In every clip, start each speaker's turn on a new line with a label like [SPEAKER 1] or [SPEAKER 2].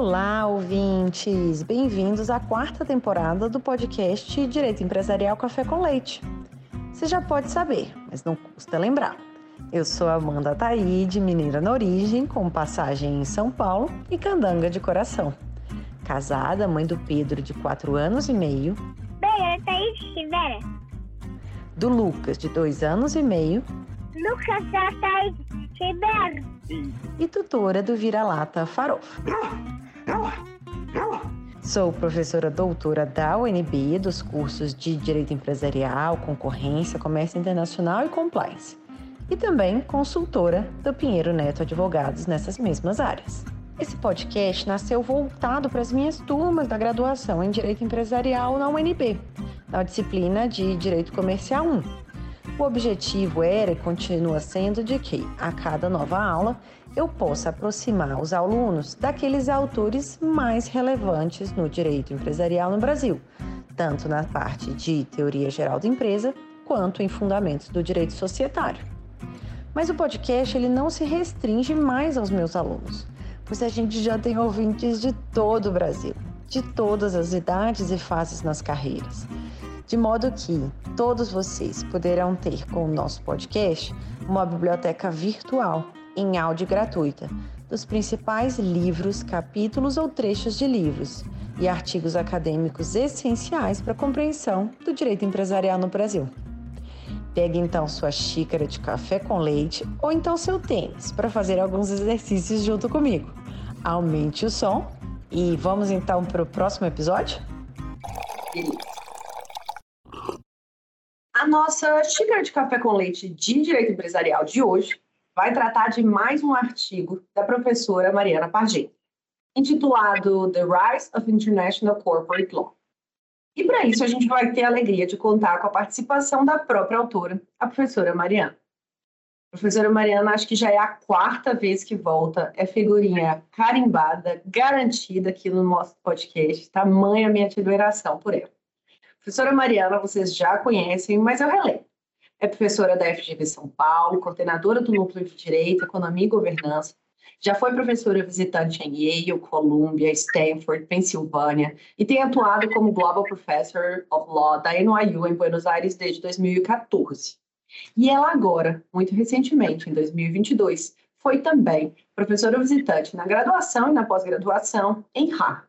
[SPEAKER 1] Olá, ouvintes! Bem-vindos à quarta temporada do podcast Direito Empresarial Café com Leite. Você já pode saber, mas não custa lembrar. Eu sou Amanda Taide, mineira na origem, com passagem em São Paulo e candanga de coração. Casada, mãe do Pedro, de 4 anos e meio.
[SPEAKER 2] Bem, Taide Rivera.
[SPEAKER 1] Do Lucas, de 2 anos e meio.
[SPEAKER 2] Lucas Taide Rivera.
[SPEAKER 1] E tutora do Vira-Lata Farofa. Sou professora doutora da UNB dos cursos de Direito Empresarial, Concorrência, Comércio Internacional e Compliance. E também consultora do Pinheiro Neto Advogados nessas mesmas áreas. Esse podcast nasceu voltado para as minhas turmas da graduação em Direito Empresarial na UNB, na disciplina de Direito Comercial 1. O objetivo era e continua sendo de que, a cada nova aula, eu possa aproximar os alunos daqueles autores mais relevantes no direito empresarial no Brasil, tanto na parte de teoria geral da empresa quanto em fundamentos do direito societário. Mas o podcast ele não se restringe mais aos meus alunos, pois a gente já tem ouvintes de todo o Brasil, de todas as idades e fases nas carreiras. De modo que todos vocês poderão ter com o nosso podcast uma biblioteca virtual em áudio gratuita dos principais livros, capítulos ou trechos de livros e artigos acadêmicos essenciais para a compreensão do direito empresarial no Brasil. Pegue então sua xícara de café com leite ou então seu tênis para fazer alguns exercícios junto comigo. Aumente o som e vamos então para o próximo episódio? A nossa xícara de café com leite de direito empresarial de hoje vai tratar de mais um artigo da professora Mariana Pagé, intitulado The Rise of International Corporate Law. E para isso a gente vai ter a alegria de contar com a participação da própria autora, a professora Mariana. A professora Mariana, acho que já é a quarta vez que volta, é figurinha carimbada, garantida aqui no nosso podcast, tamanha minha admiração por ela. professora Mariana, vocês já conhecem, mas eu relevo. É professora da FGV São Paulo, coordenadora do Núcleo de Direito, Economia e Governança. Já foi professora visitante em Yale, Columbia, Stanford, Pensilvânia e tem atuado como Global Professor of Law da NYU em Buenos Aires desde 2014. E ela agora, muito recentemente, em 2022, foi também professora visitante na graduação e na pós-graduação em Harvard.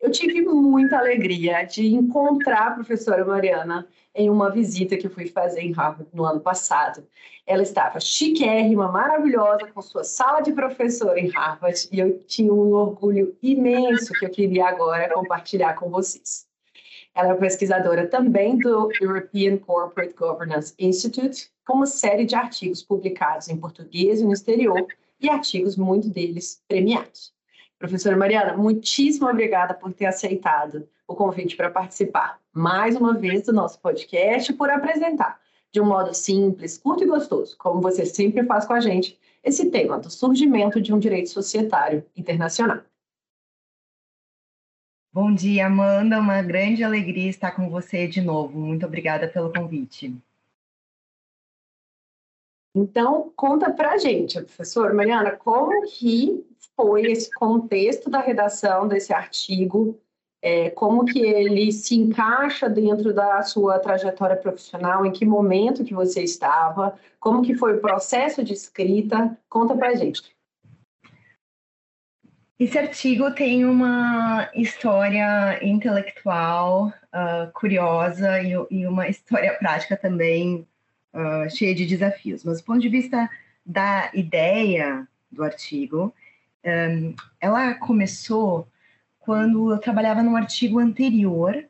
[SPEAKER 1] Eu tive muita alegria de encontrar a professora Mariana em uma visita que eu fui fazer em Harvard no ano passado. Ela estava chiquérrima, maravilhosa, com sua sala de professora em Harvard, e eu tinha um orgulho imenso que eu queria agora compartilhar com vocês. Ela é pesquisadora também do European Corporate Governance Institute, com uma série de artigos publicados em português e no exterior, e artigos, muito deles, premiados. Professora Mariana, muitíssimo obrigada por ter aceitado o convite para participar mais uma vez do nosso podcast, por apresentar de um modo simples, curto e gostoso, como você sempre faz com a gente, esse tema do surgimento de um direito societário internacional.
[SPEAKER 3] Bom dia, Amanda. Uma grande alegria estar com você de novo. Muito obrigada pelo convite.
[SPEAKER 1] Então, conta para a gente, professor Mariana, como que foi esse contexto da redação desse artigo, é, como que ele se encaixa dentro da sua trajetória profissional, em que momento que você estava, como que foi o processo de escrita, conta para a gente.
[SPEAKER 3] Esse artigo tem uma história intelectual uh, curiosa e, e, uma história prática também uh, cheia de desafios. Mas do ponto de vista da ideia do artigo, um, ela começou quando eu trabalhava num artigo anterior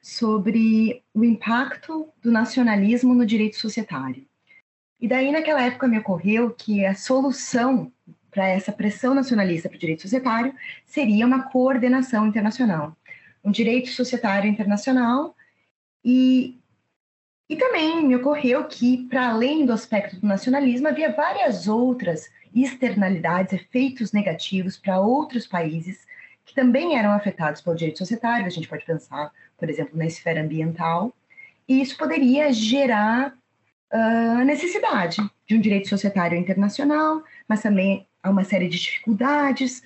[SPEAKER 3] sobre o impacto do nacionalismo no direito societário. E daí, naquela época, me ocorreu que a solução para essa pressão nacionalista para o direito societário seria uma coordenação internacional, um direito societário internacional. E, e também me ocorreu que, para além do aspecto do nacionalismo, havia várias outras externalidades, efeitos negativos para outros países que também eram afetados pelo direito societário. A gente pode pensar, por exemplo, na esfera ambiental, e isso poderia gerar a uh, necessidade de um direito societário internacional, mas também há uma série de dificuldades.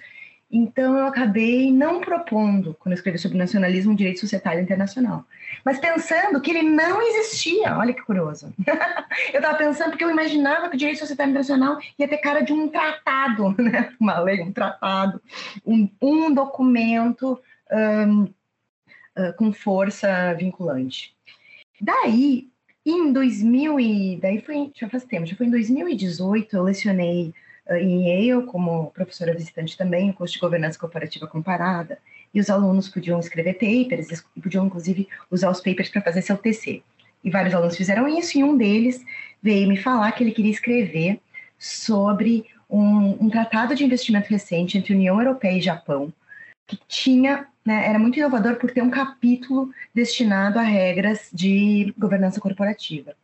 [SPEAKER 3] Então, eu acabei não propondo, quando eu escrevi sobre nacionalismo, direito societário internacional, mas pensando que ele não existia. Olha que curioso. eu estava pensando porque eu imaginava que o direito societário internacional ia ter cara de um tratado, né? uma lei, um tratado, um, um documento um, uh, com força vinculante. Daí, em 2000 e daí foi já faz tempo, já foi em 2018 eu lecionei em Yale, como professora visitante também, o curso de governança corporativa comparada, e os alunos podiam escrever papers, podiam inclusive usar os papers para fazer seu TC. E vários alunos fizeram isso, e um deles veio me falar que ele queria escrever sobre um, um tratado de investimento recente entre União Europeia e Japão, que tinha, né, era muito inovador por ter um capítulo destinado a regras de governança corporativa.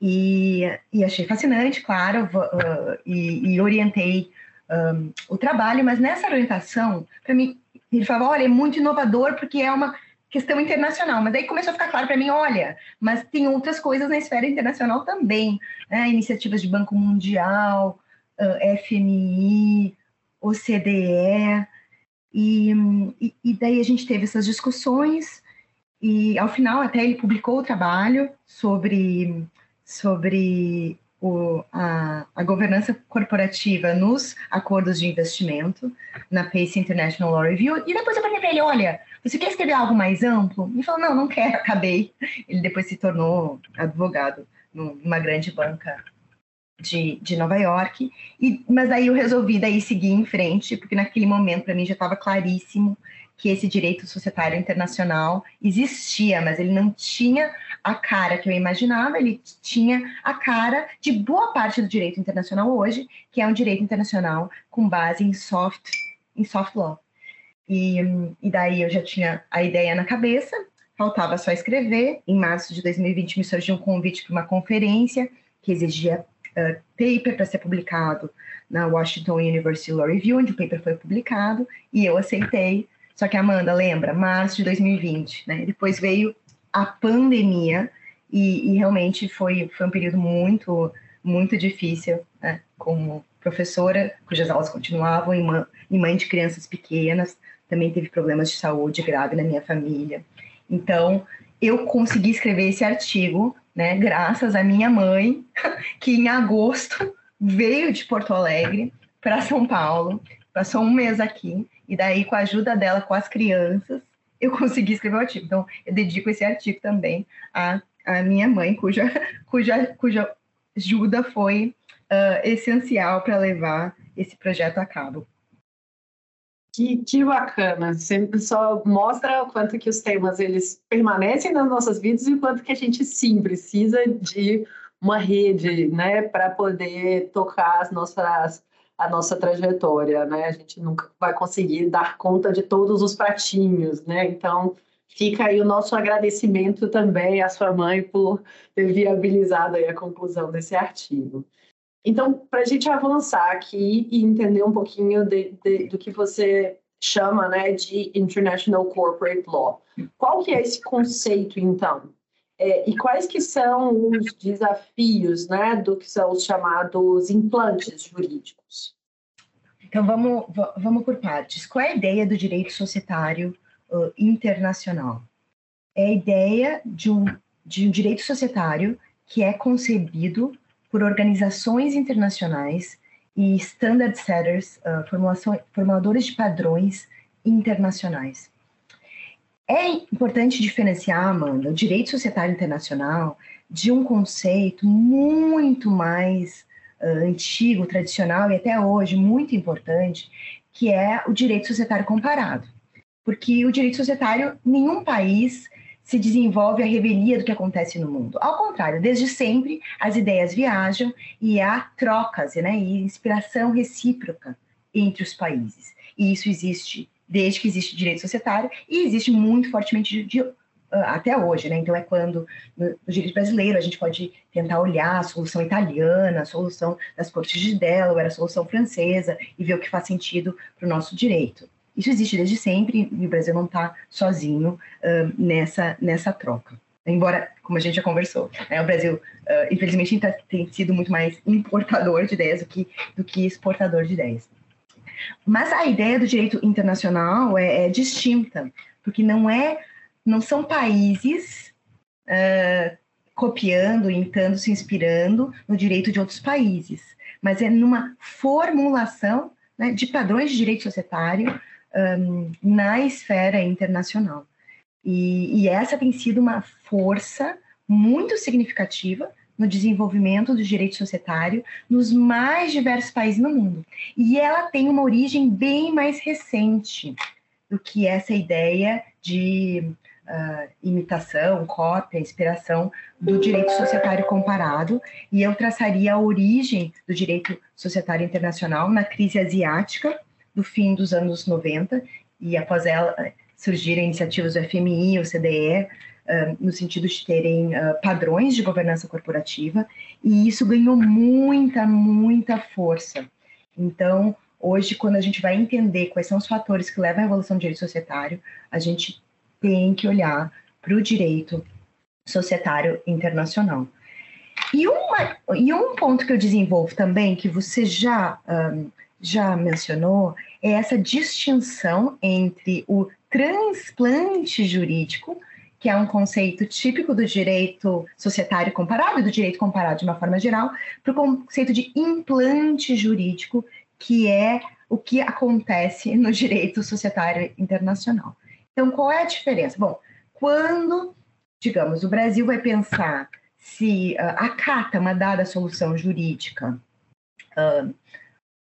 [SPEAKER 3] E, e achei fascinante, claro, uh, e, e, orientei um, o trabalho, mas nessa orientação, para mim, ele falava: olha, é muito inovador porque é uma questão internacional. Mas daí começou a ficar claro para mim: olha, mas tem outras coisas na esfera internacional também, né? iniciativas de Banco Mundial, uh, FMI, OCDE. E, e, e daí a gente teve essas discussões, e ao final até ele publicou o trabalho sobre sobre o, a, a, governança corporativa nos acordos de investimento, na Pace International Law Review, e depois eu perguntei para ele, olha, você quer escrever algo mais amplo? Ele falou, não, não quero, acabei. Ele depois se tornou advogado numa grande banca de, de Nova York, e, mas aí eu resolvi daí seguir em frente, porque naquele momento para mim já estava claríssimo que esse direito societário internacional existia, mas ele não tinha a cara que eu imaginava, ele tinha a cara de boa parte do direito internacional hoje, que é um direito internacional com base em soft, em soft law. E, e daí eu já tinha a ideia na cabeça, faltava só escrever. Em março de 2020 me surgiu um convite para uma conferência que exigia uh, paper para ser publicado na Washington University Law Review, onde o paper foi publicado, e eu aceitei só que, Amanda, lembra, março de 2020, né? Depois veio a pandemia e, e realmente foi, foi um período muito, muito difícil, né? Como professora, cujas aulas continuavam, e mãe, e mãe de crianças pequenas, também teve problemas de saúde grave na minha família. Então, eu consegui escrever esse artigo, né, graças à minha mãe, que em agosto veio de Porto Alegre para São Paulo, passou um mês aqui e daí, com a ajuda dela, com as crianças, eu consegui escrever o artigo. Então, eu dedico esse artigo também à, à minha mãe, cuja, cuja, cuja ajuda foi uh, essencial para levar esse projeto a cabo.
[SPEAKER 1] Que, que bacana! Sempre só mostra o quanto que os temas eles permanecem nas nossas vidas e o quanto que a gente sim precisa de uma rede, né, para poder tocar as nossas a nossa trajetória, né? A gente nunca vai conseguir dar conta de todos os pratinhos, né? Então, fica aí o nosso agradecimento também à sua mãe por ter viabilizado a conclusão desse artigo. Então, para a gente avançar aqui e entender um pouquinho de, de, do que você chama né, de International Corporate Law, qual que é esse conceito, então? É, e quais que são os desafios né, do que são os chamados implantes jurídicos?
[SPEAKER 3] Então vamos, vamos por partes. Qual é a ideia do direito societário uh, internacional? É a ideia de um, de um direito societário que é concebido por organizações internacionais e standard setters, uh, formuladores de padrões internacionais. É importante diferenciar, Amanda, o direito societário internacional de um conceito muito mais uh, antigo, tradicional e até hoje muito importante, que é o direito societário comparado. Porque o direito societário, nenhum país se desenvolve a revelia do que acontece no mundo. Ao contrário, desde sempre as ideias viajam e há trocas né, e inspiração recíproca entre os países. E isso existe desde que existe direito societário, e existe muito fortemente de, de, uh, até hoje, né? Então é quando no, no, direito brasileiro a gente pode tentar olhar a solução italiana, a solução das cortes de Delaware, a solução francesa e ver o que faz sentido para o nosso direito. Isso existe desde sempre e o Brasil não está sozinho uh, nessa, nessa troca. Embora, como a gente já conversou, né, o Brasil, uh, infelizmente, tá, tem sido muito mais importador de ideias do que, do que exportador de ideias. Mas a ideia do direito internacional é, é distinta, porque não é, não são países uh, copiando, imitando, se inspirando no direito de outros países, mas é numa formulação né, de padrões de direito societário um, na esfera internacional. E, e essa tem sido uma força muito significativa no desenvolvimento do direito societário nos mais diversos países no mundo. E ela tem uma origem bem mais recente do que essa ideia de uh, imitação, cópia, inspiração do direito societário comparado, e eu traçaria a origem do direito societário internacional na crise asiática do fim dos anos 90, e após ela surgiram iniciativas do FMI, o CDE, no sentido de terem padrões de governança corporativa, e isso ganhou muita, muita força. Então, hoje, quando a gente vai entender quais são os fatores que levam à evolução do direito societário, a gente tem que olhar para o direito societário internacional. E, uma, e um ponto que eu desenvolvo também, que você já, um, já mencionou, é essa distinção entre o transplante jurídico, que é um conceito típico do direito societário comparado do direito comparado de uma forma geral, para o conceito de implante jurídico, que é o que acontece no direito societário internacional. Então, qual é a diferença? Bom, quando, digamos, o Brasil vai pensar se uh, acata uma dada solução jurídica uh,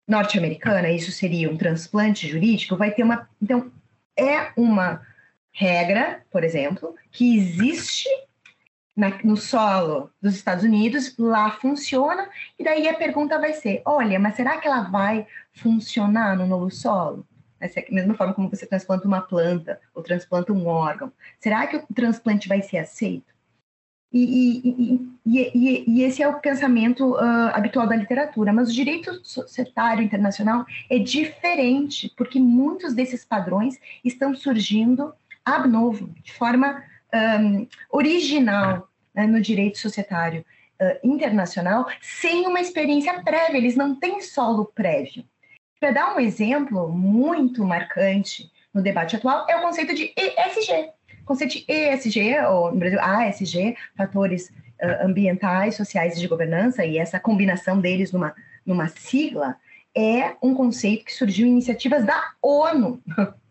[SPEAKER 3] norte-americana, isso seria um transplante jurídico, vai ter uma. Então, é uma regra, por exemplo, que existe na, no solo dos Estados Unidos, lá funciona, e daí a pergunta vai ser: olha, mas será que ela vai funcionar no novo solo? Essa é a mesma forma como você transplanta uma planta ou transplanta um órgão. Será que o transplante vai ser aceito? E, e, e, e esse é o pensamento uh, habitual da literatura, mas o direito societário internacional é diferente, porque muitos desses padrões estão surgindo ab novo, de forma um, original né, no direito societário uh, internacional, sem uma experiência prévia, eles não têm solo prévio. Para dar um exemplo muito marcante no debate atual, é o conceito de ESG. O conceito de ESG, ou no Brasil, ASG, fatores uh, ambientais, sociais e de governança, e essa combinação deles numa, numa sigla, é um conceito que surgiu em iniciativas da ONU.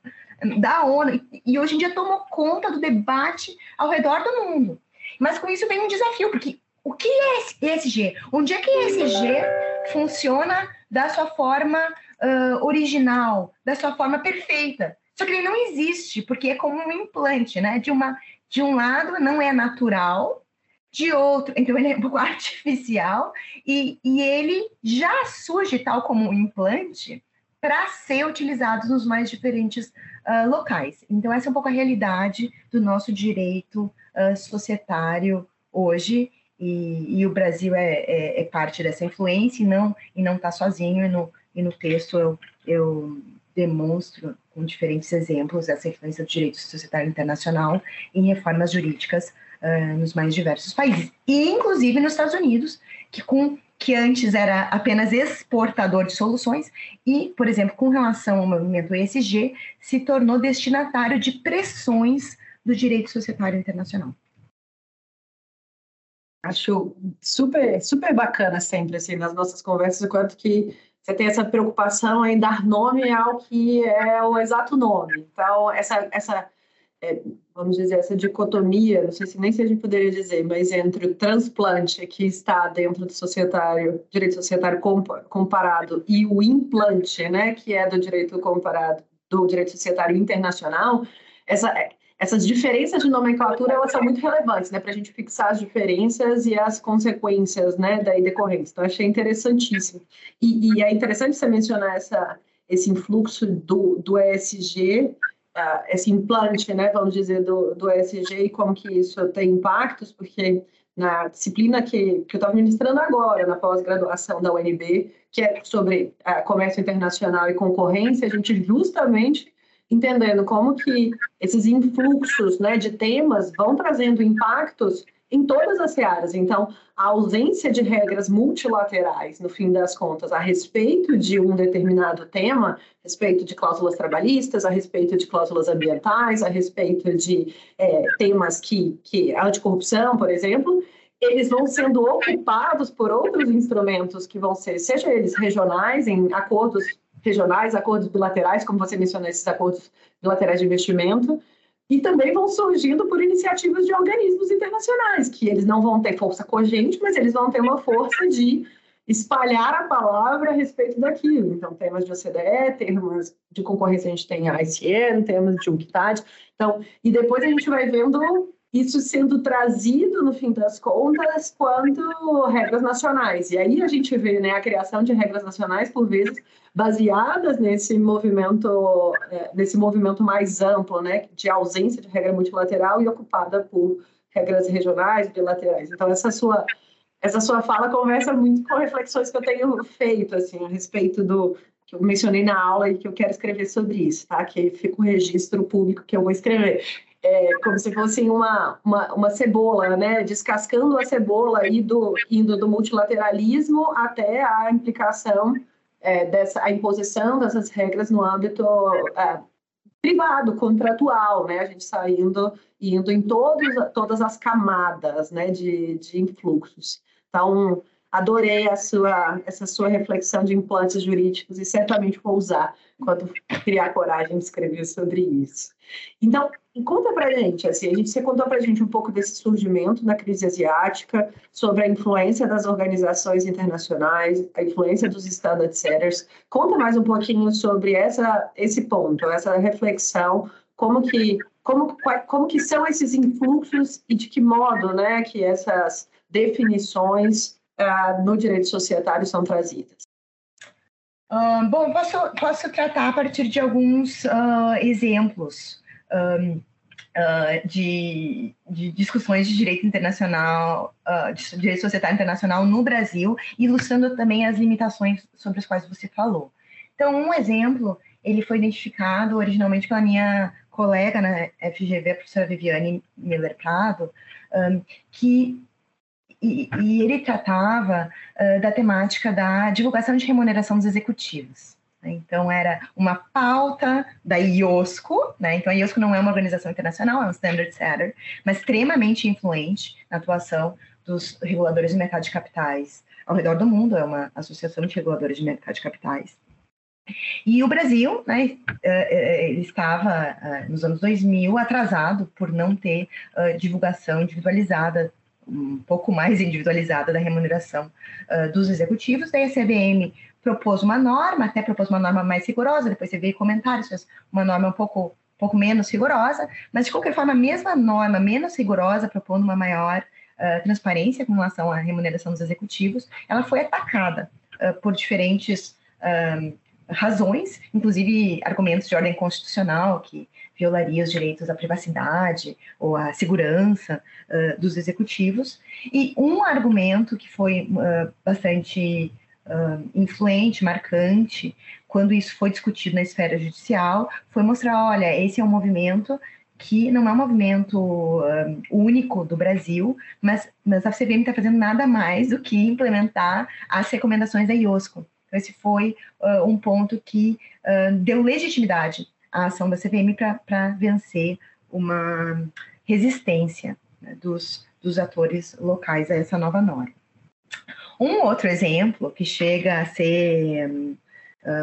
[SPEAKER 3] da ONU, e hoje em dia tomou conta do debate ao redor do mundo. Mas com isso vem um desafio, porque o que é ESG? Onde é que ESG funciona da sua forma uh, original, da sua forma perfeita. Só que ele não existe, porque é como um implante, né? De, uma, de um lado não é natural, de outro, então ele é um pouco artificial, e, e ele já surge tal como um implante para ser utilizado nos mais diferentes uh, locais. Então, essa é um pouco a realidade do nosso direito uh, societário hoje, e, e, o Brasil é, é, é, parte dessa influência e não e não está sozinho. E no, e no texto eu, eu demonstro com diferentes exemplos essa influência do direito societário internacional em reformas jurídicas uh, nos mais diversos países, e inclusive nos Estados Unidos, que com que antes era apenas exportador de soluções e, por exemplo, com relação ao movimento ESG, se tornou destinatário de pressões do direito societário internacional.
[SPEAKER 1] Acho super, super bacana sempre, assim, nas nossas conversas, o quanto que você tem essa preocupação em dar nome ao que é o exato nome. Então, essa, essa é, vamos dizer, essa dicotomia, não sei se nem se a gente poderia dizer, mas entre o transplante que está dentro do societário, direito societário comparado, e o implante, né, que é do direito comparado, do direito societário internacional, essa, essas diferenças de nomenclatura elas são muito relevantes, né, para a gente fixar as diferenças e as consequências, né, daí decorrentes. Então achei interessantíssimo. E, e é interessante você mencionar essa esse influxo do, do ESG, esse implante, né, vamos dizer, do, do ESG e como que isso tem impactos, porque na disciplina que, que eu estava ministrando agora, na pós-graduação da UNB, que é sobre uh, comércio internacional e concorrência, a gente justamente entendendo como que esses influxos né, de temas vão trazendo impactos em todas as áreas. Então, a ausência de regras multilaterais, no fim das contas, a respeito de um determinado tema, a respeito de cláusulas trabalhistas, a respeito de cláusulas ambientais, a respeito de é, temas que, que anticorrupção, por exemplo, eles vão sendo ocupados por outros instrumentos que vão ser, seja eles regionais, em acordos regionais, acordos bilaterais, como você mencionou, esses acordos bilaterais de investimento, e também vão surgindo por iniciativas de organismos internacionais, que eles não vão ter força cogente, mas eles vão ter uma força de espalhar a palavra a respeito daquilo. Então, temas de OCDE, temas de concorrência, a gente tem a ICN, temas de UNCTAD. Então, e depois a gente vai vendo isso sendo trazido, no fim das contas, quanto regras nacionais. E aí a gente vê né, a criação de regras nacionais, por vezes, baseadas nesse movimento, é, nesse movimento mais amplo, né, de ausência de regra multilateral e ocupada por regras regionais, bilaterais. Então, essa sua, essa sua fala conversa muito com reflexões que eu tenho feito, assim, a respeito do que eu mencionei na aula e que eu quero escrever sobre isso, tá? Que fica o registro público que eu vou escrever é, como se fosse uma, uma, uma, cebola, né? Descascando a cebola indo, indo do multilateralismo até a implicação é, dessa a imposição dessas regras no âmbito é, privado, contratual, né? A gente saindo indo em todos, todas as camadas, né? De, de influxos. Então, adorei a sua, essa sua reflexão de implantes jurídicos e certamente vou usar quando criar coragem de escrever sobre isso. Então, conta para gente, assim, a gente você contou para gente um pouco desse surgimento da crise asiática, sobre a influência das organizações internacionais, a influência dos standard setters. Conta mais um pouquinho sobre essa, esse ponto, essa reflexão, como que como, como que são esses influxos e de que modo, né, que essas definições no direito societário são trazidas?
[SPEAKER 3] Bom, posso, posso tratar a partir de alguns uh, exemplos um, de, de, discussões de direito internacional, de direito societário internacional no Brasil, ilustrando também as limitações sobre as quais você falou. Então, um exemplo, ele foi identificado originalmente pela minha colega na FGV, a professora Viviane Miller Prado, um, que e, ele tratava uh, da temática da divulgação de remuneração dos executivos. Né? Então, era uma pauta da IOSCO, né? então a IOSCO não é uma organização internacional, é um standard setter, mas extremamente influente na atuação dos reguladores de mercado de capitais ao redor do mundo, é uma associação de reguladores de mercado de capitais. E o Brasil, né, ele estava nos anos 2000 atrasado por não ter divulgação individualizada um pouco mais individualizada da remuneração uh, dos executivos. Daí a CVM propôs uma norma, até propôs uma norma mais rigorosa, depois você veio comentários, uma norma um pouco, um pouco menos rigorosa, mas de qualquer forma, a mesma norma menos rigorosa, propondo uma maior uh, transparência com relação à remuneração dos executivos, ela foi atacada uh, por diferentes razões, inclusive argumentos de ordem constitucional que violaria os direitos à privacidade ou à segurança uh, dos executivos. E um argumento que foi uh, bastante uh, influente, marcante, quando isso foi discutido na esfera judicial, foi mostrar, olha, esse é um movimento que não é um movimento único do Brasil, mas, mas a CVM está fazendo nada mais do que implementar as recomendações da IOSCO. Então, esse foi uh, um ponto que uh, deu legitimidade à ação da CVM para vencer uma resistência né, dos, dos atores locais a essa nova norma. Um outro exemplo que chega a ser um,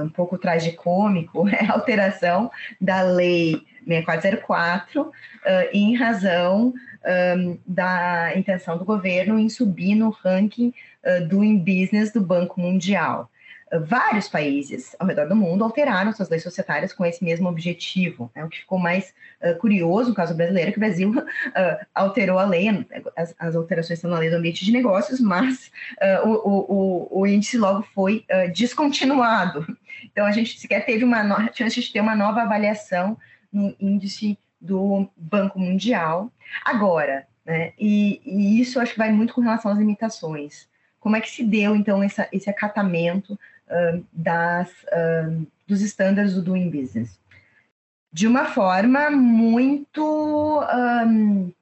[SPEAKER 3] um pouco tragicômico é a alteração da lei 6404 uh, em razão um, da intenção do governo em subir no ranking uh, do In Business do Banco Mundial vários países ao redor do mundo alteraram suas leis societárias com esse mesmo objetivo. Né? O que ficou mais uh, curioso no caso brasileiro é que o Brasil uh, alterou a lei, as, as, alterações estão na lei do ambiente de negócios, mas uh, o, o, o, índice logo foi descontinuado. Então a gente sequer teve uma chance de ter uma nova avaliação no índice do Banco Mundial. Agora, né, e, e isso acho que vai muito com relação às limitações. Como é que se deu, então, essa, esse acatamento das, dos estándares do Doing Business. De uma forma muito um,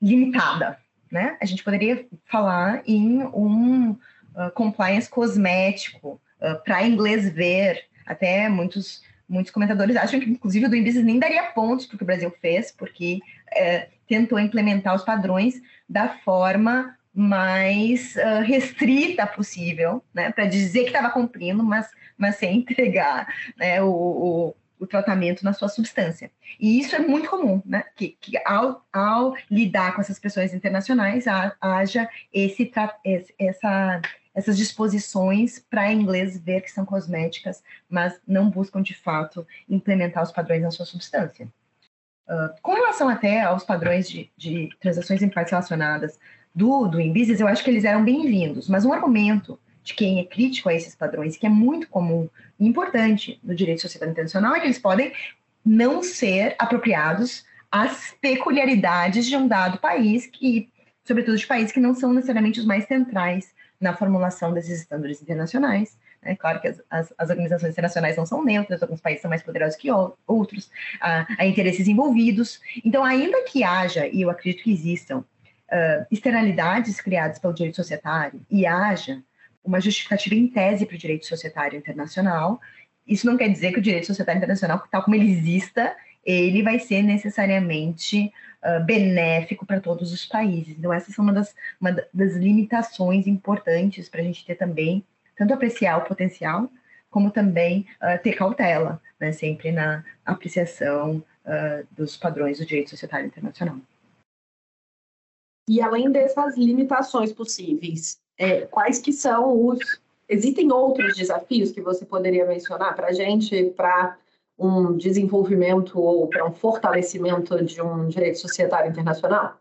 [SPEAKER 3] limitada, né? A gente poderia falar em um uh, compliance cosmético uh, para inglês ver. Até muitos muitos comentadores acham que, inclusive, o do Business nem daria pontos para o que o Brasil fez, porque é, tentou implementar os padrões da forma mais uh, restrita possível, né, para dizer que estava cumprindo, mas, mas sem entregar né, o, o, o, tratamento na sua substância. E isso é muito comum, né, que, que ao, ao lidar com essas pressões internacionais haja esse, essa, essas disposições para inglês ver que são cosméticas, mas não buscam de fato implementar os padrões na sua substância. Uh, com relação até aos padrões de, de transações em partes relacionadas do, do InBusiness, eu acho que eles eram bem-vindos, mas um argumento de quem é crítico a esses padrões, que é muito comum e importante no direito social internacional, é que eles podem não ser apropriados às peculiaridades de um dado país, que, sobretudo de países que não são necessariamente os mais centrais na formulação desses estándares internacionais. É claro que as, as, as, organizações internacionais não são neutras, alguns países são mais poderosos que outros, há, há interesses envolvidos. Então, ainda que haja, e eu acredito que existam, uh, externalidades criadas pelo direito societário e haja uma justificativa em tese para o direito societário internacional, isso não quer dizer que o direito societário internacional, tal como ele exista, ele vai ser necessariamente uh, benéfico para todos os países. Então, essas são uma das, uma das limitações importantes para a gente ter também, tanto apreciar o potencial, como também uh, ter cautela, né, sempre na apreciação uh, dos padrões do direito societário internacional.
[SPEAKER 1] E além dessas limitações possíveis, é, quais que são os... Existem outros desafios que você poderia mencionar para a gente, para um desenvolvimento ou para um fortalecimento de um direito societário internacional?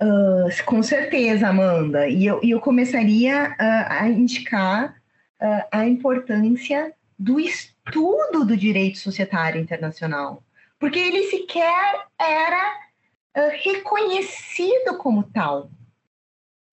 [SPEAKER 3] Uh, com certeza, Amanda. E eu, eu começaria uh, a indicar uh, a importância do estudo do direito societário internacional, porque ele sequer era ah, reconhecido como tal.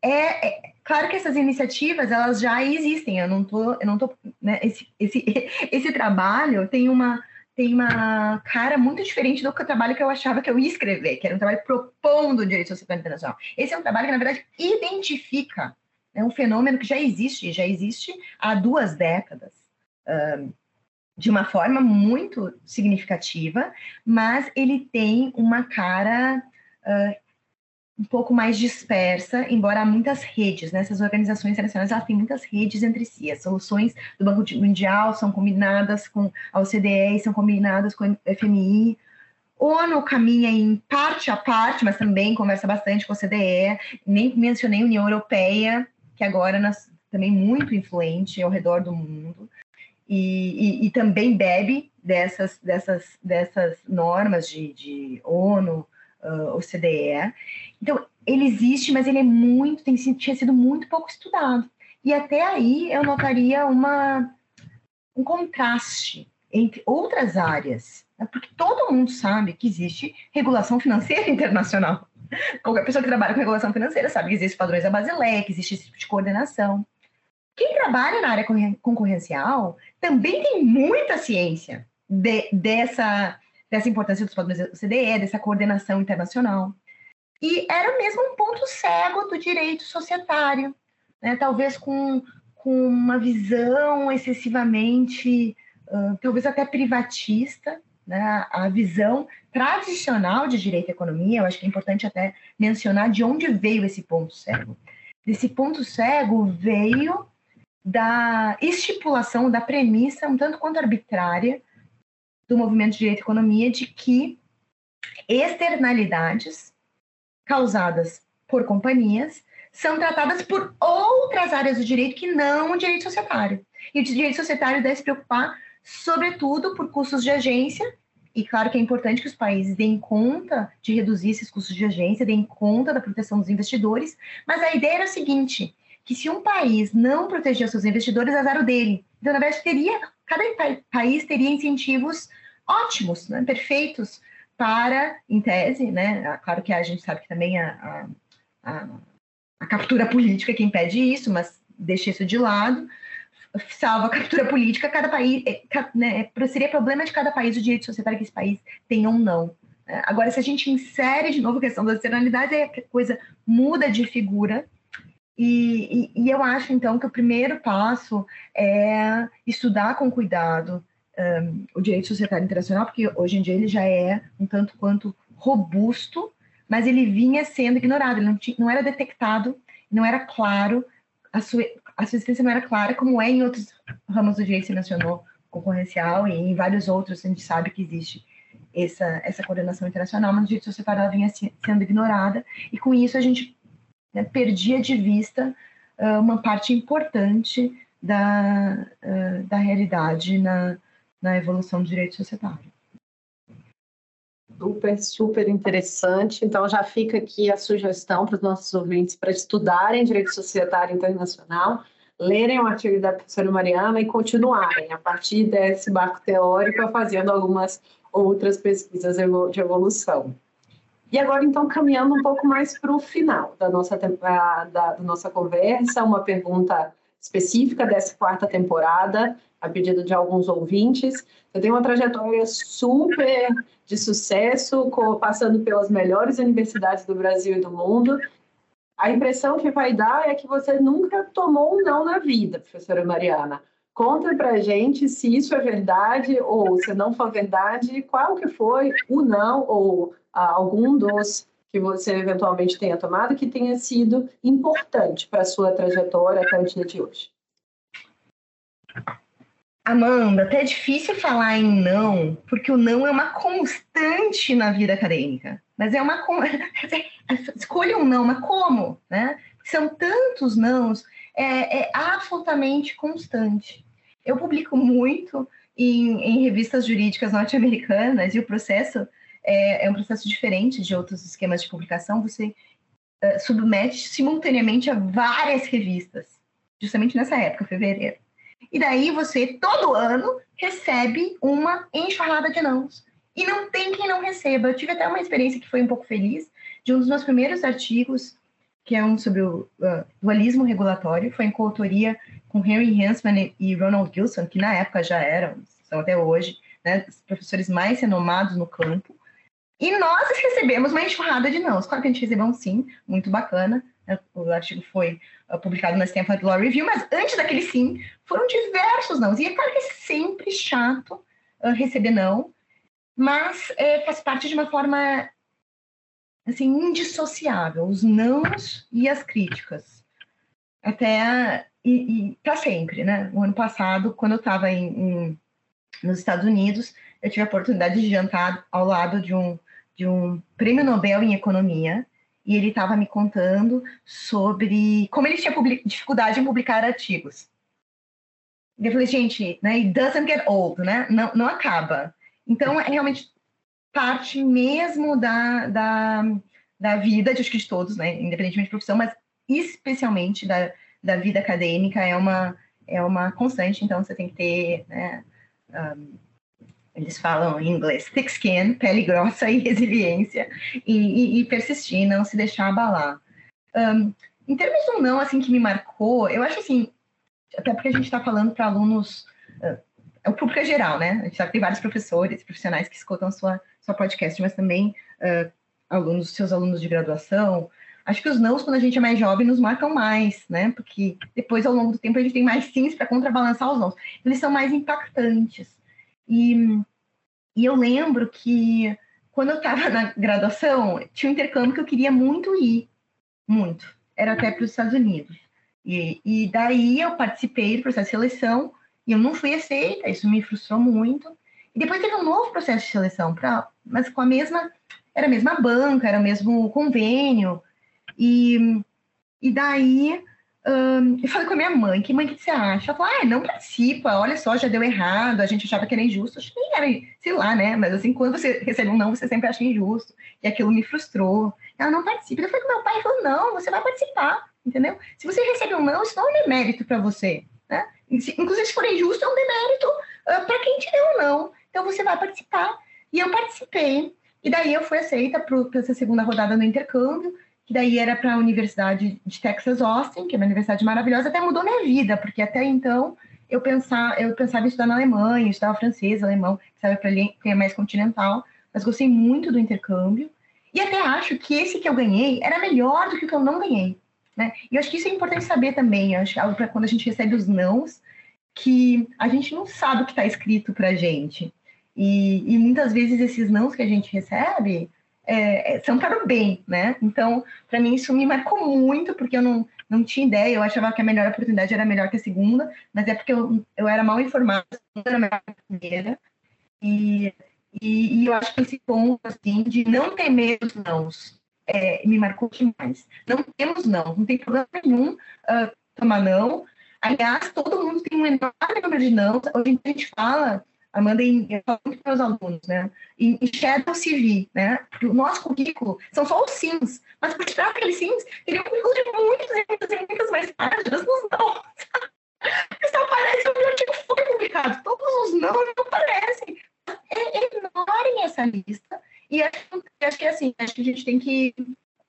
[SPEAKER 3] É, é, claro que essas iniciativas elas já existem. Eu não tô, eu não tô, né, esse, esse, esse trabalho tem uma tem uma cara muito diferente do trabalho que eu achava que eu ia escrever, que era um trabalho propondo o direito social internacional. Esse é um trabalho que, na verdade, identifica né, um fenômeno que já existe, já existe há duas décadas. Um, de uma forma muito significativa, mas ele tem uma cara uh, um pouco mais dispersa, embora há muitas redes, né? Essas organizações internacionais elas têm muitas redes entre si. As soluções do Banco Mundial são combinadas com a OCDE, são combinadas com o FMI. ONU caminha em parte a parte, mas também conversa bastante com a OCDE. Nem mencionei a União Europeia, que agora nas, também muito influente ao redor do mundo. E, e, e também bebe dessas, dessas, dessas normas de, de ONU, uh, OCDE. Então, ele existe, mas ele é muito, tem, tinha sido muito pouco estudado. E até aí eu notaria uma, um contraste entre outras áreas, né? porque todo mundo sabe que existe regulação financeira internacional. Qualquer pessoa que trabalha com regulação financeira sabe que existem padrões da Basileia, que existe esse tipo de coordenação. Quem trabalha na área concorrencial também tem muita ciência de, dessa, dessa importância dos padrões do CDE, dessa coordenação internacional. E era mesmo um ponto cego do direito societário, né? talvez com, com uma visão excessivamente, uh, talvez até privatista, né? a visão tradicional de direito e economia, eu acho que é importante até mencionar de onde veio esse ponto cego. Esse ponto cego veio da estipulação, da premissa, um tanto quanto arbitrária, do movimento de direito e economia de que externalidades causadas por companhias são tratadas por outras áreas do direito que não o direito societário. E o direito societário deve se preocupar, sobretudo, por custos de agência, e claro que é importante que os países deem conta de reduzir esses custos de agência, deem conta da proteção dos investidores, mas a ideia era o seguinte, que se um país não proteger os seus investidores, azar o dele. Então, na verdade, teria, cada país teria incentivos ótimos, né, perfeitos para, em tese, né? Ah, claro que a gente sabe que também a, a, a captura política é que impede isso, mas deixa isso de lado. Salva a captura política, cada país, é, né, seria problema de cada país o direito societário que esse país tem ou não Né? Agora, se a gente insere de novo a questão da externalidade, aí a coisa muda de figura. E, e, e, eu acho, então, que o primeiro passo é estudar com cuidado um, o direito societário internacional, porque hoje em dia ele já é um tanto quanto robusto, mas ele vinha sendo ignorado, ele não, tinha, não era detectado, não era claro, a sua, a sua existência não era clara, como é em outros ramos do direito internacional concorrencial e em vários outros, a gente sabe que existe essa, essa coordenação internacional, mas o direito societário ela vinha sendo ignorada, e com isso a gente né, perdia de vista uh, uma parte importante da, uh, da realidade na, na evolução do direito societário.
[SPEAKER 1] Super, super interessante. Então, já fica aqui a sugestão para os nossos ouvintes para estudarem Direito Societário Internacional, lerem o artigo da professora Mariana e continuarem, a partir desse barco teórico, fazendo algumas outras pesquisas de evolução. E agora, então, caminhando um pouco mais para o final da nossa, da, da nossa conversa, uma pergunta específica dessa quarta temporada, a pedido de alguns ouvintes. Eu tenho uma trajetória super de sucesso, passando pelas melhores universidades do Brasil e do mundo. A impressão que vai dar é que você nunca tomou um não na vida, professora Mariana. Conta pra gente se isso é verdade ou se não for verdade, qual que foi o não ou ah, algum dos que você eventualmente tenha tomado que tenha sido importante para a sua trajetória até o dia de hoje.
[SPEAKER 3] Amanda, até é difícil falar em não, porque o não é uma constante na vida acadêmica. Mas é uma. Escolha um não, mas como? Né? São tantos nãos, é, é absolutamente constante. Eu publico muito em, em revistas jurídicas norte-americanas e o processo é, é, um processo diferente de outros esquemas de publicação. Você uh, submete simultaneamente a várias revistas, justamente nessa época, fevereiro. E daí você, todo ano, recebe uma enxurrada de nãos. E não tem quem não receba. Eu tive até uma experiência que foi um pouco feliz, de um dos meus primeiros artigos, que é um sobre o uh, dualismo regulatório, foi em coautoria com Henry Hansman e Ronald Gilson, que na época já eram, são até hoje, né, os professores mais renomados no campo. E nós recebemos uma enxurrada de nãos. Claro que a gente recebeu um sim, muito bacana. Né, o artigo foi uh, publicado na Stanford Law Review, mas antes daquele sim, foram diversos nãos. E é claro que é sempre chato uh, receber não, mas é, faz parte de uma forma assim indissociável, os nãos e as críticas. Até e, e para sempre, né? O ano passado, quando eu estava em, em, nos Estados Unidos, eu tive a oportunidade de jantar ao lado de um, de um prêmio Nobel em economia, e ele estava me contando sobre como ele tinha dificuldade em publicar artigos. E eu falei, gente, né, it doesn't get old, né? Não, não acaba. Então, é realmente parte mesmo da, da, da vida, de, acho que de todos, né? Independentemente de profissão, mas especialmente da, da vida acadêmica é uma, é uma constante, então você tem que ter, né, um, eles falam em inglês, thick skin, pele grossa e resiliência, e, e, e persistir, não se deixar abalar. Um, em termos do não, assim, que me marcou, eu acho assim, até porque a gente está falando para alunos, uh, é o público é geral, né? A gente sabe que tem vários professores, profissionais que escutam sua, sua podcast, mas também uh, alunos, seus alunos de graduação, Acho que os nãos, quando a gente é mais jovem, nos marcam mais, né? Porque depois, ao longo do tempo, a gente tem mais sims para contrabalançar os nãos. Eles são mais impactantes. E, e eu lembro que, quando eu estava na graduação, tinha um intercâmbio que eu queria muito ir. Muito. Era até para os Estados Unidos. E, e daí eu participei do processo de seleção e eu não fui aceita. Isso me frustrou muito. E depois teve um novo processo de seleção, pra, mas com a mesma... Era a mesma banca, era o mesmo convênio, e, e daí um, eu falei com a minha mãe, que mãe que você acha? Ela falou, ah, não participa, olha só, já deu errado, a gente achava que era injusto. Acho que era, sei lá, né? Mas assim, quando você recebe um não, você sempre acha injusto. E aquilo me frustrou. Ela não participa. Eu falei com meu pai, falou, não, você vai participar, entendeu? Se você recebe um não, isso não é um demérito para você, né? Inclusive, se for injusto, é um demérito uh, para quem te deu um não. Então, você vai participar. E eu participei. E daí eu fui aceita para essa segunda rodada no intercâmbio que daí era para a Universidade de Texas Austin, que é uma universidade maravilhosa, até mudou minha vida, porque até então eu pensava, eu pensava em estudar na Alemanha, estudava francês, alemão, sabe, para é mais continental, mas gostei muito do intercâmbio. E até acho que esse que eu ganhei era melhor do que o que eu não ganhei. Né? E eu acho que isso é importante saber também. Eu acho que quando a gente recebe os nãos, que a gente não sabe o que está escrito para a gente. E, e, muitas vezes esses nãos que a gente recebe é, são para o bem, né? Então, para mim, isso me marcou muito, porque eu não, não tinha ideia, eu achava que a melhor oportunidade era melhor que a segunda, mas é porque eu, eu era mal informada, era melhor que a primeira. E, e, e, eu acho que esse ponto, assim, de não ter medo dos nãos, é, me marcou demais. Não temos não, não tem problema nenhum uh, tomar não. Aliás, todo mundo tem um enorme número de não. Hoje a gente fala, Amanda, eu falo muito para os alunos, né? Em, em Shadow CV, né? O nosso currículo são só os sims, mas por trás daqueles sims, teria um currículo de muitas e muitas e muitas mais páginas nos não. Isso aparece, o meu artigo foi publicado, todos os não não aparecem. É enorme essa lista. E acho, acho que assim, acho que a gente tem que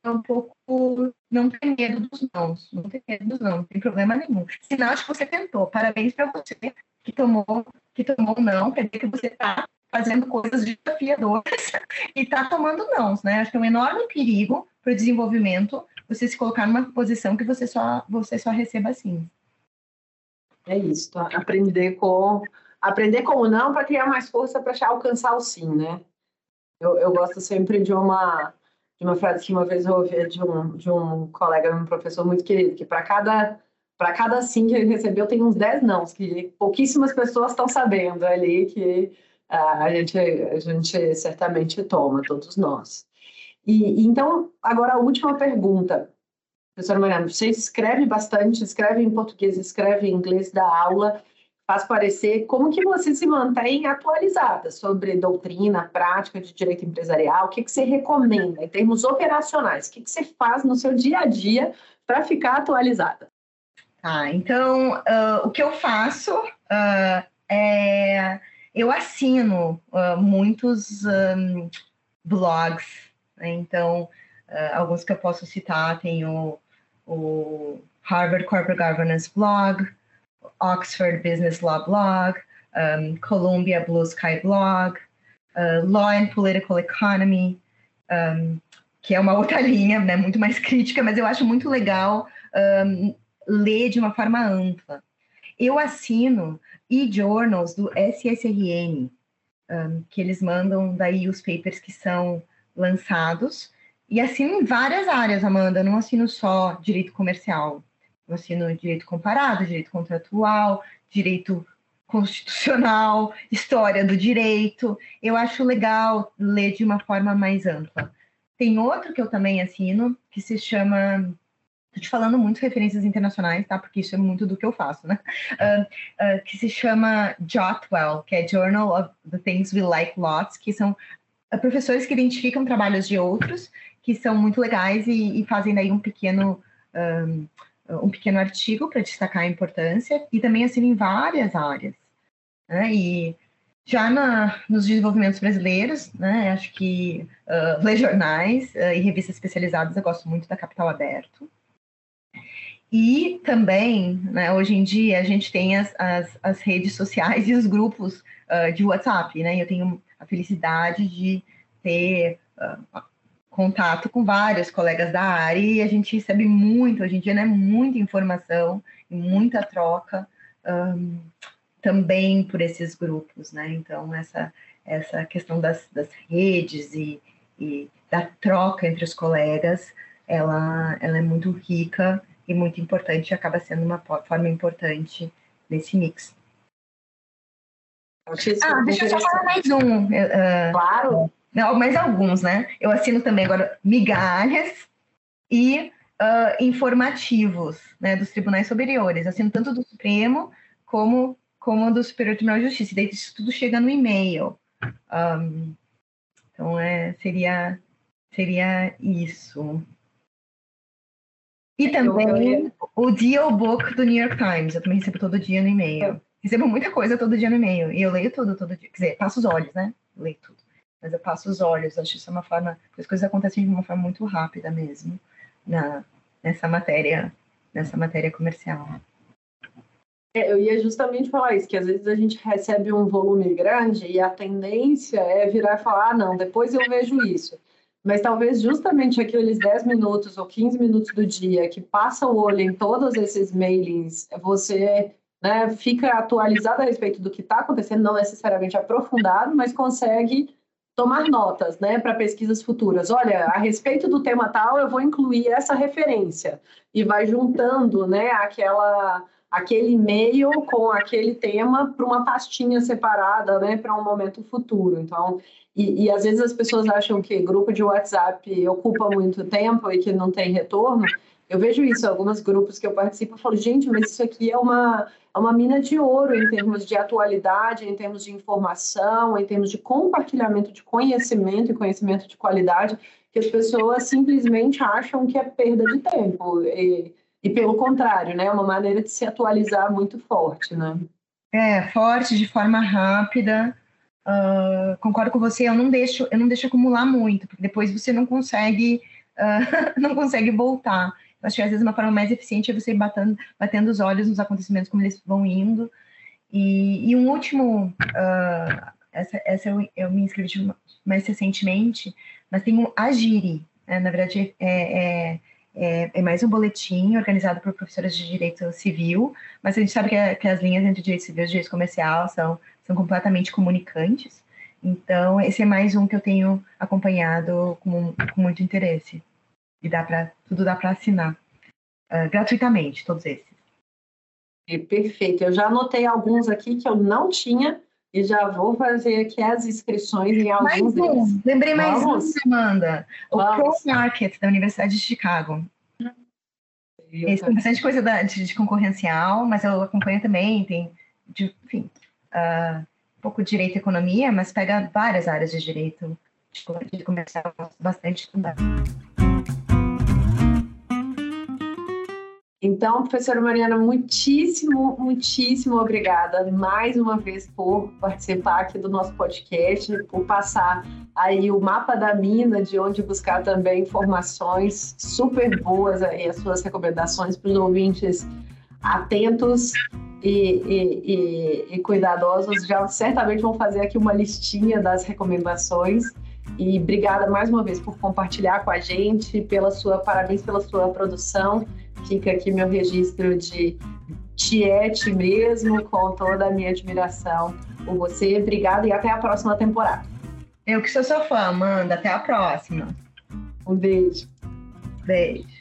[SPEAKER 3] um pouco não ter medo dos não, não ter medo dos não, não tem problema nenhum. Sinal de que você tentou. Parabéns para você que tomou que tomou não, quer dizer que você está fazendo coisas desafiadoras e está tomando não, né? Acho que é um enorme perigo para o desenvolvimento você se colocar numa posição que você só você só receba sim.
[SPEAKER 1] É isso, tá? aprender com aprender com o não para criar mais força para alcançar o sim, né? Eu, eu gosto sempre de uma de uma frase que uma vez eu ouvi de um, de um colega, um professor muito querido, que para cada para cada sim que ele recebeu tem uns 10 nãos, que pouquíssimas pessoas estão sabendo ali que uh, a, gente, a gente certamente toma, todos nós. E, então, agora a última pergunta. Professora Mariana, você escreve bastante, escreve em português, escreve em inglês da aula faz parecer como que você se mantém atualizada sobre doutrina, prática de direito empresarial, o que, que você recomenda em termos operacionais, o que, que você faz no seu dia a dia para ficar atualizada?
[SPEAKER 3] Tá, então uh, o que eu faço uh, é eu assino uh, muitos um, blogs, né? então alguns que eu posso citar tem o, o Harvard Corporate Governance Blog, Oxford Business Law Blog, um, Columbia Blue Sky Blog, uh, Law and Political Economy, um, que é uma outra linha, né, muito mais crítica, mas eu acho muito legal um, ler de uma forma ampla. Eu assino e-journals do SSRN, que eles mandam daí os papers que são lançados, e assino em várias áreas, Amanda, não assino só direito comercial. Eu assino direito comparado, direito contratual, direito constitucional, história do direito. Eu acho legal ler de uma forma mais ampla. Tem outro que eu também assino, que se chama. Estou te falando muito referências internacionais, tá? Porque isso é muito do que eu faço, né? Uh, uh, que se chama Jotwell, que é Journal of the Things We Like Lots, que são uh, professores que identificam trabalhos de outros, que são muito legais e, e fazem daí um pequeno. Um, um pequeno artigo para destacar a importância e também assim em várias áreas. Né? E já na, nos desenvolvimentos brasileiros, né, acho que uh, ler jornais uh, e revistas especializadas, eu gosto muito da Capital Aberto. E também, né, hoje em dia, a gente tem as, as, as redes sociais e os grupos uh, de WhatsApp, né? Eu tenho a felicidade de ter uh, contato com vários colegas da área e a gente recebe muito, hoje em dia, né, muita informação e muita troca um, também por esses grupos, né? Então, essa, essa questão das, das redes e, e da troca entre os colegas, ela, ela é muito rica e muito importante, acaba sendo uma forma importante nesse mix. Ah, deixa eu só falar mais um.
[SPEAKER 1] Uh, claro
[SPEAKER 3] mais alguns, né? Eu assino também agora migalhas e uh, informativos né, dos tribunais superiores. Assino tanto do Supremo como, como do Superior Tribunal de Justiça. E daí isso tudo chega no e-mail. Um, então, é, seria, seria isso. E também o Deal Book do New York Times. Eu também recebo todo dia no e-mail. Recebo muita coisa todo dia no e-mail. E eu leio tudo todo dia. Quer dizer, passo os olhos, né? leio tudo mas eu passo os olhos. Acho isso é uma forma, as coisas acontecem de uma forma muito rápida mesmo na nessa matéria, nessa matéria comercial.
[SPEAKER 1] É, eu ia justamente falar isso, que às vezes a gente recebe um volume grande e a tendência é virar e falar, ah, não, depois eu vejo isso. Mas talvez justamente aqueles 10 minutos ou 15 minutos do dia que passa o olho em todos esses mailings, você né, fica atualizado a respeito do que está acontecendo, não necessariamente aprofundado, mas consegue tomar notas né, para pesquisas futuras. Olha, a respeito do tema tal, eu vou incluir essa referência e vai juntando né, aquela aquele e-mail com aquele tema para uma pastinha separada, né, para um momento futuro. Então, e, e, às vezes as pessoas acham que grupo de WhatsApp ocupa muito tempo e que não tem retorno. Eu vejo isso alguns grupos que eu participo, eu falo, gente, mas isso aqui é uma, é uma mina de ouro em termos de atualidade, em termos de informação, em termos de compartilhamento de conhecimento e conhecimento de qualidade, que as pessoas simplesmente acham que é perda de tempo. E, e pelo contrário, né? É uma maneira de se atualizar muito forte, né?
[SPEAKER 3] É, forte, de forma rápida. Uh, concordo com você, eu não deixo, eu não deixo acumular muito, porque depois você não consegue, uh, não consegue voltar. Eu acho que às vezes uma forma mais eficiente é você batendo, batendo os olhos nos acontecimentos como eles vão indo. E, e um último, uh, essa, essa eu, eu, me inscrevi mais recentemente, mas tem o Agiri, né? na verdade é, é é, é, mais um boletim organizado por professores de direito civil, mas a gente sabe que, é, que as linhas entre direito civil e direito comercial são, são completamente comunicantes. Então, esse é mais um que eu tenho acompanhado com, com muito interesse. E dá para tudo dá para assinar uh, gratuitamente, todos esses.
[SPEAKER 1] É perfeito. Eu já anotei alguns aqui que eu não tinha e já vou fazer aqui as inscrições em alguns mais um. deles.
[SPEAKER 3] Lembrei mais Vamos? um, Amanda. O Vamos. Pro Market da Universidade de Chicago. Esse tem bastante coisa da, de, de, concorrencial, mas eu acompanho também, tem, de, enfim, uh, um pouco de direito e economia, mas pega várias áreas de direito, de, de comercial, bastante estudado.
[SPEAKER 1] Então, professora Mariana, muitíssimo, muitíssimo obrigada mais uma vez por participar aqui do nosso podcast, por passar aí o mapa da mina, de onde buscar também informações super boas aí, as suas recomendações para os ouvintes atentos e, e, e, e cuidadosos. Já certamente vão fazer aqui uma listinha das recomendações. E obrigada mais uma vez por compartilhar com a gente, pela sua parabéns pela sua produção Fica aqui meu registro de tiete mesmo, com toda a minha admiração por você. Obrigada e até a próxima temporada.
[SPEAKER 3] Eu que sou sua fã, Amanda. Até a próxima.
[SPEAKER 1] Um beijo.
[SPEAKER 3] Beijo.